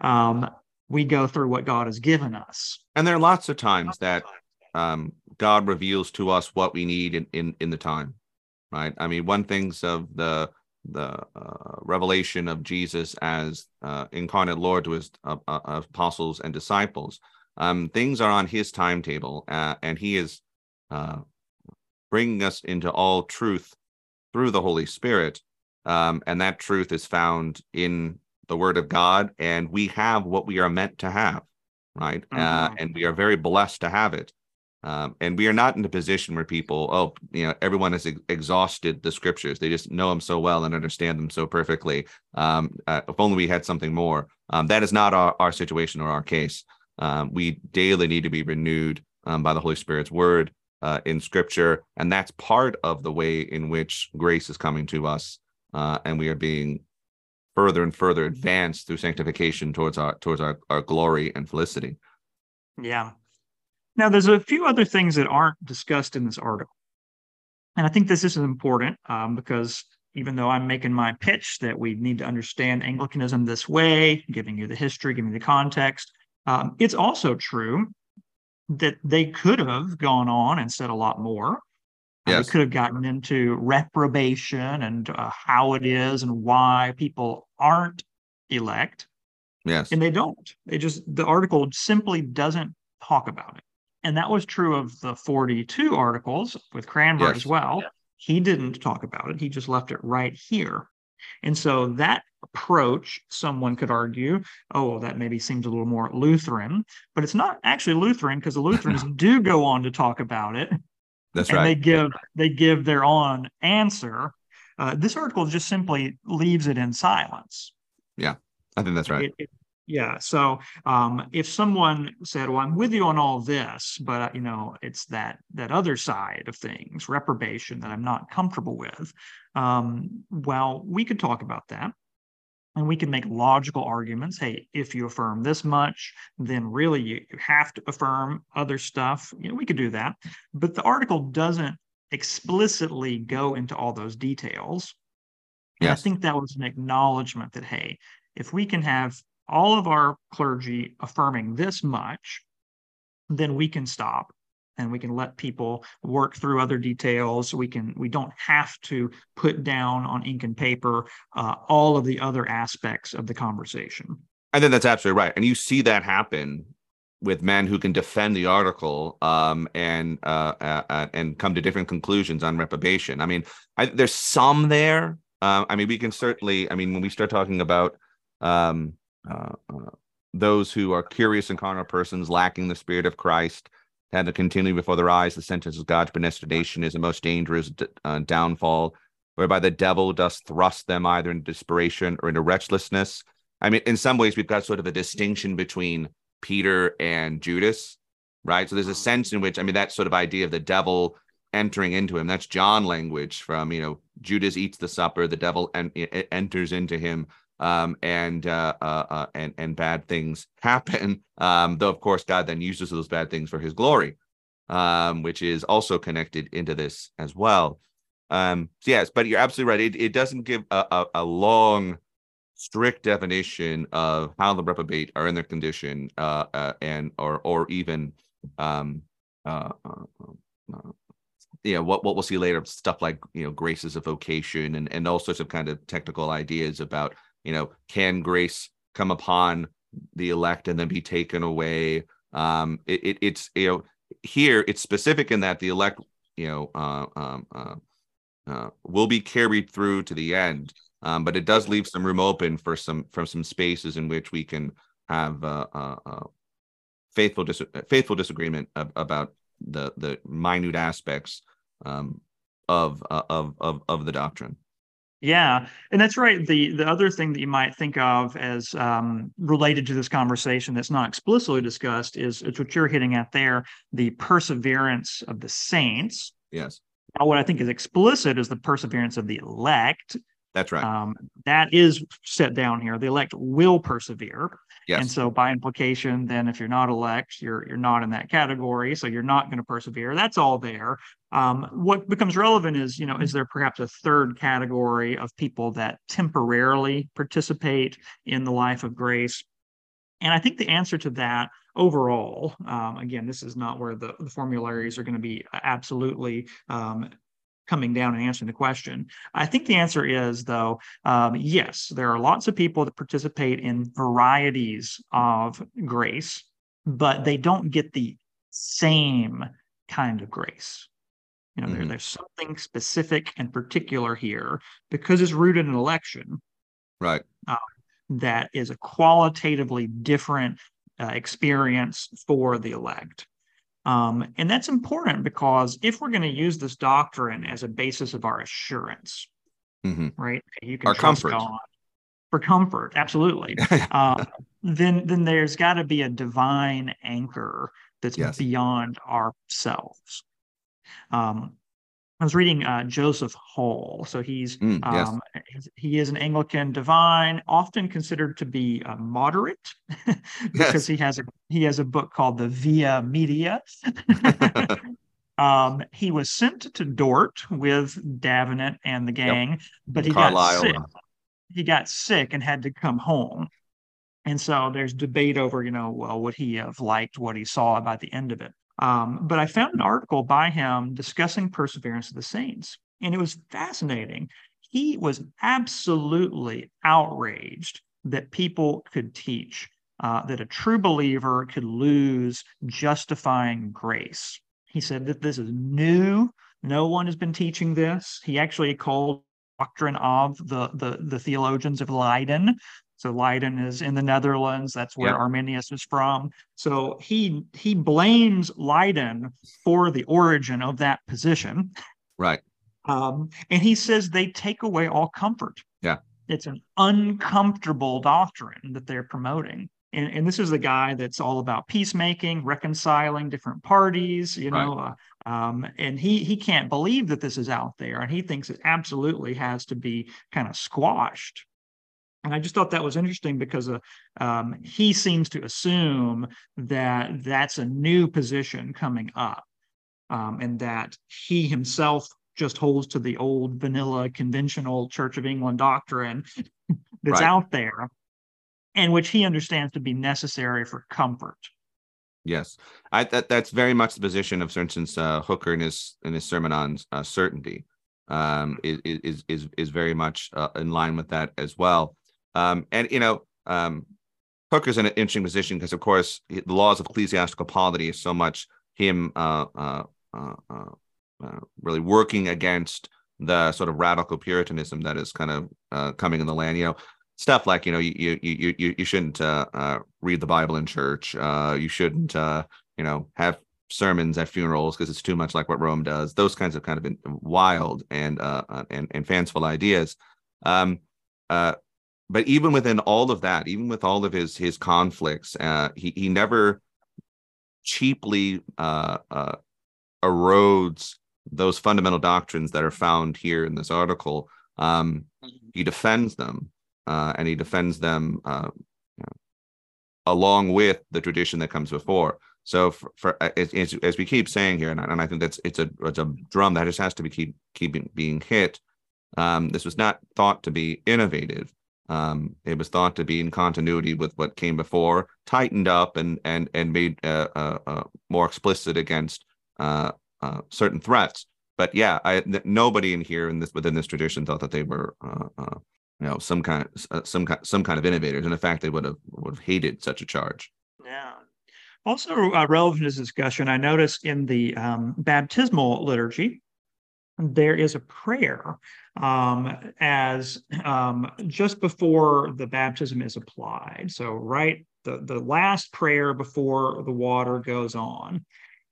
Um, we go through what God has given us. And there are lots of times that um, God reveals to us what we need in, in, in the time, right? I mean, one thinks of the the uh, revelation of Jesus as uh, incarnate Lord to his uh, uh apostles and disciples. Um, things are on his timetable, uh, and he is uh, bringing us into all truth through the Holy Spirit. Um, and that truth is found in the Word of God, and we have what we are meant to have, right? Mm-hmm. Uh, and we are very blessed to have it. Um, and we are not in a position where people, oh, you know, everyone has ex- exhausted the scriptures. They just know them so well and understand them so perfectly. Um, uh, if only we had something more. Um, that is not our, our situation or our case. Um, we daily need to be renewed um, by the Holy Spirit's word uh, in scripture. And that's part of the way in which grace is coming to us. Uh, and we are being further and further advanced through sanctification towards our towards our, our glory and felicity. Yeah. Now there's a few other things that aren't discussed in this article. And I think this is important um, because even though I'm making my pitch that we need to understand Anglicanism this way, giving you the history, giving you the context, um, it's also true that they could have gone on and said a lot more. Yes. Uh, they could have gotten into reprobation and uh, how it is and why people aren't elect. Yes. And they don't. They just, the article simply doesn't talk about it. And that was true of the 42 articles with Cranmer yes. as well. Yeah. He didn't talk about it, he just left it right here. And so that approach, someone could argue, oh, well, that maybe seems a little more Lutheran, but it's not actually Lutheran because the [LAUGHS] Lutherans do go on to talk about it. That's and right. They give they give their own answer. Uh, this article just simply leaves it in silence. Yeah, I think that's right. It, it, yeah. So um, if someone said, "Well, I'm with you on all this, but uh, you know, it's that that other side of things, reprobation, that I'm not comfortable with," um, well, we could talk about that, and we can make logical arguments. Hey, if you affirm this much, then really you, you have to affirm other stuff. You know, we could do that, but the article doesn't explicitly go into all those details. Yes. I think that was an acknowledgement that hey, if we can have all of our clergy affirming this much, then we can stop and we can let people work through other details. We can we don't have to put down on ink and paper uh, all of the other aspects of the conversation. I think that's absolutely right. And you see that happen with men who can defend the article um, and uh, uh, uh and come to different conclusions on reprobation. I mean I, there's some there. Uh, i mean we can certainly i mean when we start talking about um, uh, uh, those who are curious and carnal persons lacking the spirit of Christ had to continue before their eyes the sentence of God's predestination is a most dangerous uh, downfall, whereby the devil does thrust them either into desperation or into wretchlessness. I mean, in some ways, we've got sort of a distinction between Peter and Judas, right? So there's a sense in which, I mean, that sort of idea of the devil entering into him, that's John language from, you know, Judas eats the supper, the devil en- enters into him um, and uh, uh, uh, and and bad things happen. Um, though of course God then uses those bad things for His glory, um, which is also connected into this as well. Um, so yes, but you're absolutely right. It, it doesn't give a, a, a long, strict definition of how the reprobate are in their condition, uh, uh, and or or even um, uh, uh, uh you know what what we'll see later stuff like you know graces of vocation and and all sorts of kind of technical ideas about you know can grace come upon the elect and then be taken away? Um it, it it's you know here it's specific in that the elect you know uh, um, uh, uh, will be carried through to the end. Um, but it does leave some room open for some from some spaces in which we can have uh, uh, uh faithful dis- faithful disagreement ab- about the the minute aspects um, of, of of of the doctrine yeah, and that's right. The the other thing that you might think of as um, related to this conversation that's not explicitly discussed is it's what you're hitting at there: the perseverance of the saints. Yes. Now, what I think is explicit is the perseverance of the elect. That's right. Um, that is set down here. The elect will persevere. Yes. And so by implication, then if you're not elect, you're you're not in that category. So you're not going to persevere. That's all there. Um, what becomes relevant is, you know, is there perhaps a third category of people that temporarily participate in the life of grace? And I think the answer to that overall, um, again, this is not where the, the formularies are going to be absolutely um, coming down and answering the question. I think the answer is, though, um, yes, there are lots of people that participate in varieties of grace, but they don't get the same kind of grace. You know, mm-hmm. there, there's something specific and particular here because it's rooted in election. Right. Uh, that is a qualitatively different uh, experience for the elect. Um, and that's important because if we're going to use this doctrine as a basis of our assurance, mm-hmm. right? You can our trust comfort. God for comfort, absolutely. [LAUGHS] uh, then, then there's got to be a divine anchor that's yes. beyond ourselves. Um, I was reading uh, Joseph Hall. So he's mm, yes. um, he is an Anglican divine, often considered to be a moderate, [LAUGHS] because yes. he has a he has a book called the Via Media. [LAUGHS] [LAUGHS] um, he was sent to Dort with Davenant and the gang, yep. but he Carlisle. got sick. He got sick and had to come home. And so there's debate over, you know, well, would he have liked what he saw about the end of it? Um, but I found an article by him discussing perseverance of the saints, and it was fascinating. He was absolutely outraged that people could teach uh, that a true believer could lose justifying grace. He said that this is new. No one has been teaching this. He actually called doctrine of the, the, the theologians of Leiden so Leiden is in the Netherlands. That's where Arminius is from. So he he blames Leiden for the origin of that position. Right. Um, and he says they take away all comfort. Yeah. It's an uncomfortable doctrine that they're promoting. And, and this is the guy that's all about peacemaking, reconciling different parties, you know, right. uh, um, and he he can't believe that this is out there, and he thinks it absolutely has to be kind of squashed. And I just thought that was interesting because uh, um, he seems to assume that that's a new position coming up um, and that he himself just holds to the old vanilla conventional Church of England doctrine [LAUGHS] that's right. out there and which he understands to be necessary for comfort. Yes, I, that that's very much the position of, for instance, uh, Hooker in his in his sermon on uh, certainty um, is is is is very much uh, in line with that as well. Um, and you know, um, Hooker's in an interesting position because, of course, the laws of ecclesiastical polity is so much him uh, uh, uh, uh, uh really working against the sort of radical Puritanism that is kind of uh, coming in the land. You know, stuff like you know, you you you you shouldn't read the Bible in church. you shouldn't you know have sermons at funerals because it's too much like what Rome does. Those kinds of kind of wild and and and fanciful ideas. Um, uh, but even within all of that, even with all of his his conflicts, uh, he he never cheaply uh, uh, erodes those fundamental doctrines that are found here in this article. Um, mm-hmm. he defends them, uh, and he defends them uh, you know, along with the tradition that comes before. So, for, for as, as, we keep saying here, and I, and I, think that's it's a it's a drum that just has to be keep keeping being hit. Um, this was not thought to be innovative. Um, it was thought to be in continuity with what came before, tightened up and and and made uh, uh, uh, more explicit against uh, uh, certain threats. But yeah, I, nobody in here in this within this tradition thought that they were uh, you know some kind of, some kind some kind of innovators, and in fact, they would have would have hated such a charge. Yeah. Also, relevant to this discussion, I noticed in the um, baptismal liturgy, there is a prayer um, as um, just before the baptism is applied. So, right, the, the last prayer before the water goes on.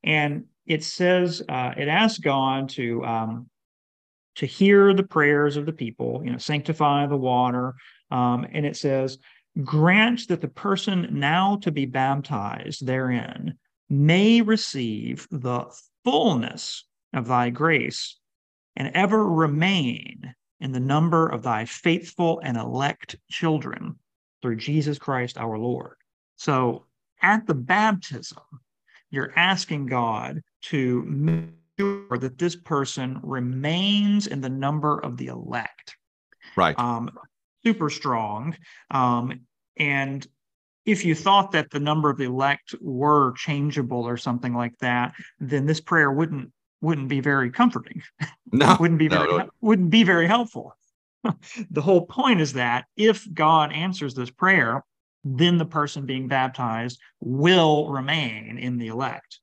And it says, uh, it asks God to, um, to hear the prayers of the people, you know, sanctify the water. Um, and it says, grant that the person now to be baptized therein may receive the fullness of thy grace and ever remain in the number of thy faithful and elect children through Jesus Christ our Lord. So at the baptism, you're asking God to make sure that this person remains in the number of the elect. Right. Um, super strong. Um, and if you thought that the number of the elect were changeable or something like that, then this prayer wouldn't wouldn't be very comforting. [LAUGHS] No, wouldn't be very no. wouldn't be very helpful. [LAUGHS] the whole point is that if God answers this prayer, then the person being baptized will remain in the elect.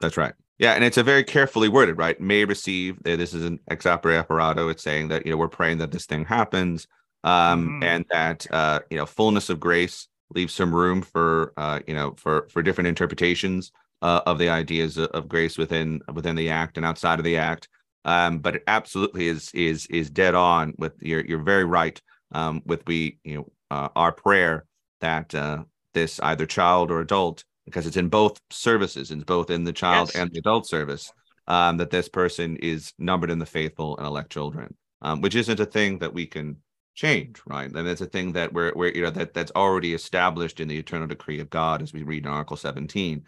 That's right. Yeah, and it's a very carefully worded, right? May receive. uh, This is an ex opere operato. It's saying that you know we're praying that this thing happens, um, Mhm. and that uh, you know fullness of grace leaves some room for uh, you know for for different interpretations uh, of the ideas of, grace within within the act and outside of the act. Um, but it absolutely is is is dead on with you're you're very right um, with we you know uh, our prayer that uh, this either child or adult because it's in both services, it's both in the child Yes. and the adult service, um, that this person is numbered in the faithful and elect children, um, which isn't a thing that we can change, right? And it's a thing that we're, we're you know that that's already established in the eternal decree of God, as we read in Article 17.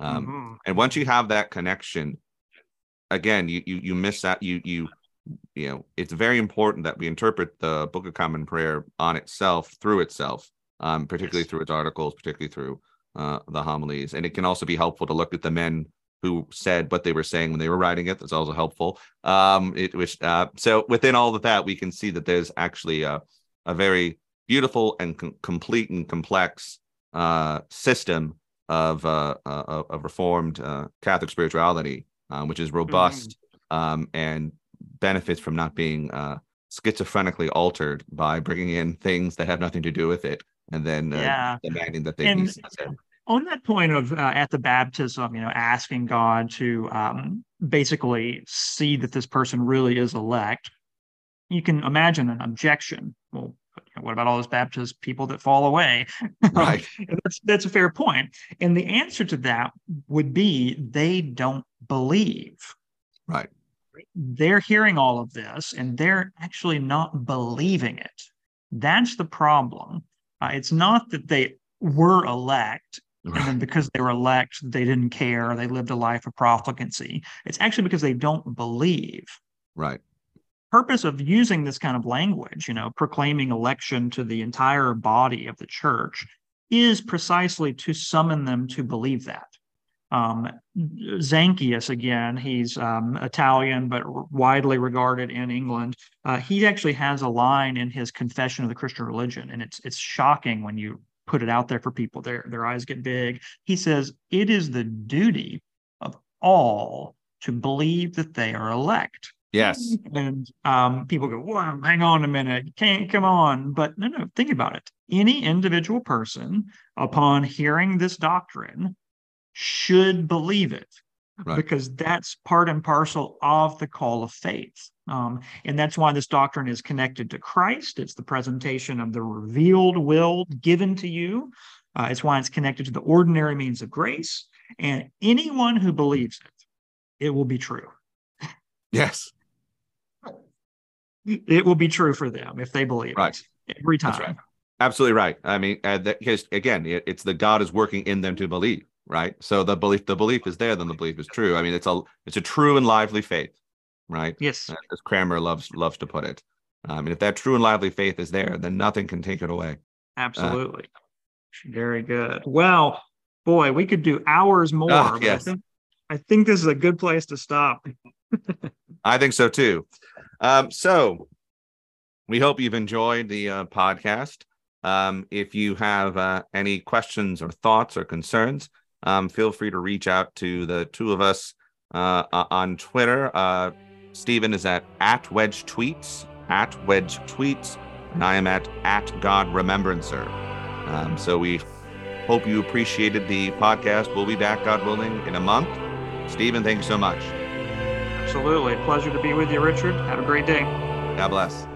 Um, Mhm. And once you have that connection, again, you you you miss that you you you know it's very important that we interpret the Book of Common Prayer on itself through itself, um, particularly Yes. through its articles, particularly through uh, the homilies, and it can also be helpful to look at the men who said what they were saying when they were writing it. That's also helpful. Um, it which uh, so within all of that, we can see that there's actually a a very beautiful and com- complete and complex uh, system of uh, uh, of reformed uh, Catholic spirituality, um, which is robust um, and benefits from not being uh, schizophrenically altered by bringing in things that have nothing to do with it, and then uh, Yeah. demanding that they And- be on that point of uh, at the baptism, you know, asking God to um, basically see that this person really is elect, you can imagine an objection. Well, you know, what about all those Baptist people that fall away? [LAUGHS] Right. That's that's a fair point. And the answer to that would be they don't believe. Right. They're hearing all of this and they're actually not believing it. That's the problem. Uh, it's not that they were elect and then because they were elect, they didn't care. They lived a life of profligacy. It's actually because they don't believe. Right. Purpose of using this kind of language, you know, proclaiming election to the entire body of the church, is precisely to summon them to believe that. Um, Zanchius, again, he's um, Italian but widely regarded in England. Uh, he actually has a line in his Confession of the Christian Religion, and it's it's shocking when you put it out there for people. Their their eyes get big. He says it is the duty of all to believe that they are elect. Yes. And um, people go, "Well, hang on a minute, you can't come on." But no, no, think about it. Any individual person, upon hearing this doctrine, should believe it Right. because that's part and parcel of the call of faith. Um, and that's why this doctrine is connected to Christ. It's the presentation of the revealed will given to you. Uh, it's why it's connected to the ordinary means of grace. And anyone who believes it, it will be true. Yes. It will be true for them if they believe Right. it every time. Right. Absolutely right. I mean, uh, because again, it, it's the God is working in them to believe, right? So the belief, the belief is there, then the belief is true. I mean, it's a it's a true and lively faith, right? Yes. Uh, As Cranmer loves loves to put it. Um, and if that true and lively faith is there, then nothing can take it away. Absolutely. Very good. Well, boy, we could do hours more. Ah, but I yes. think- I think this is a good place to stop. [LAUGHS] I think so too. Um, so we hope you've enjoyed the uh, podcast. Um, if you have uh, any questions or thoughts or concerns, um, feel free to reach out to the two of us uh, on Twitter. Uh, Stephen is at at Wedge Tweets, at Wedge Tweets, and I am at at God Remembrancer. Um, so we hope you appreciated the podcast. We'll be back, God willing, in a month. Stephen, thanks so much. Absolutely. Pleasure to be with you, Richard. Have a great day. God bless.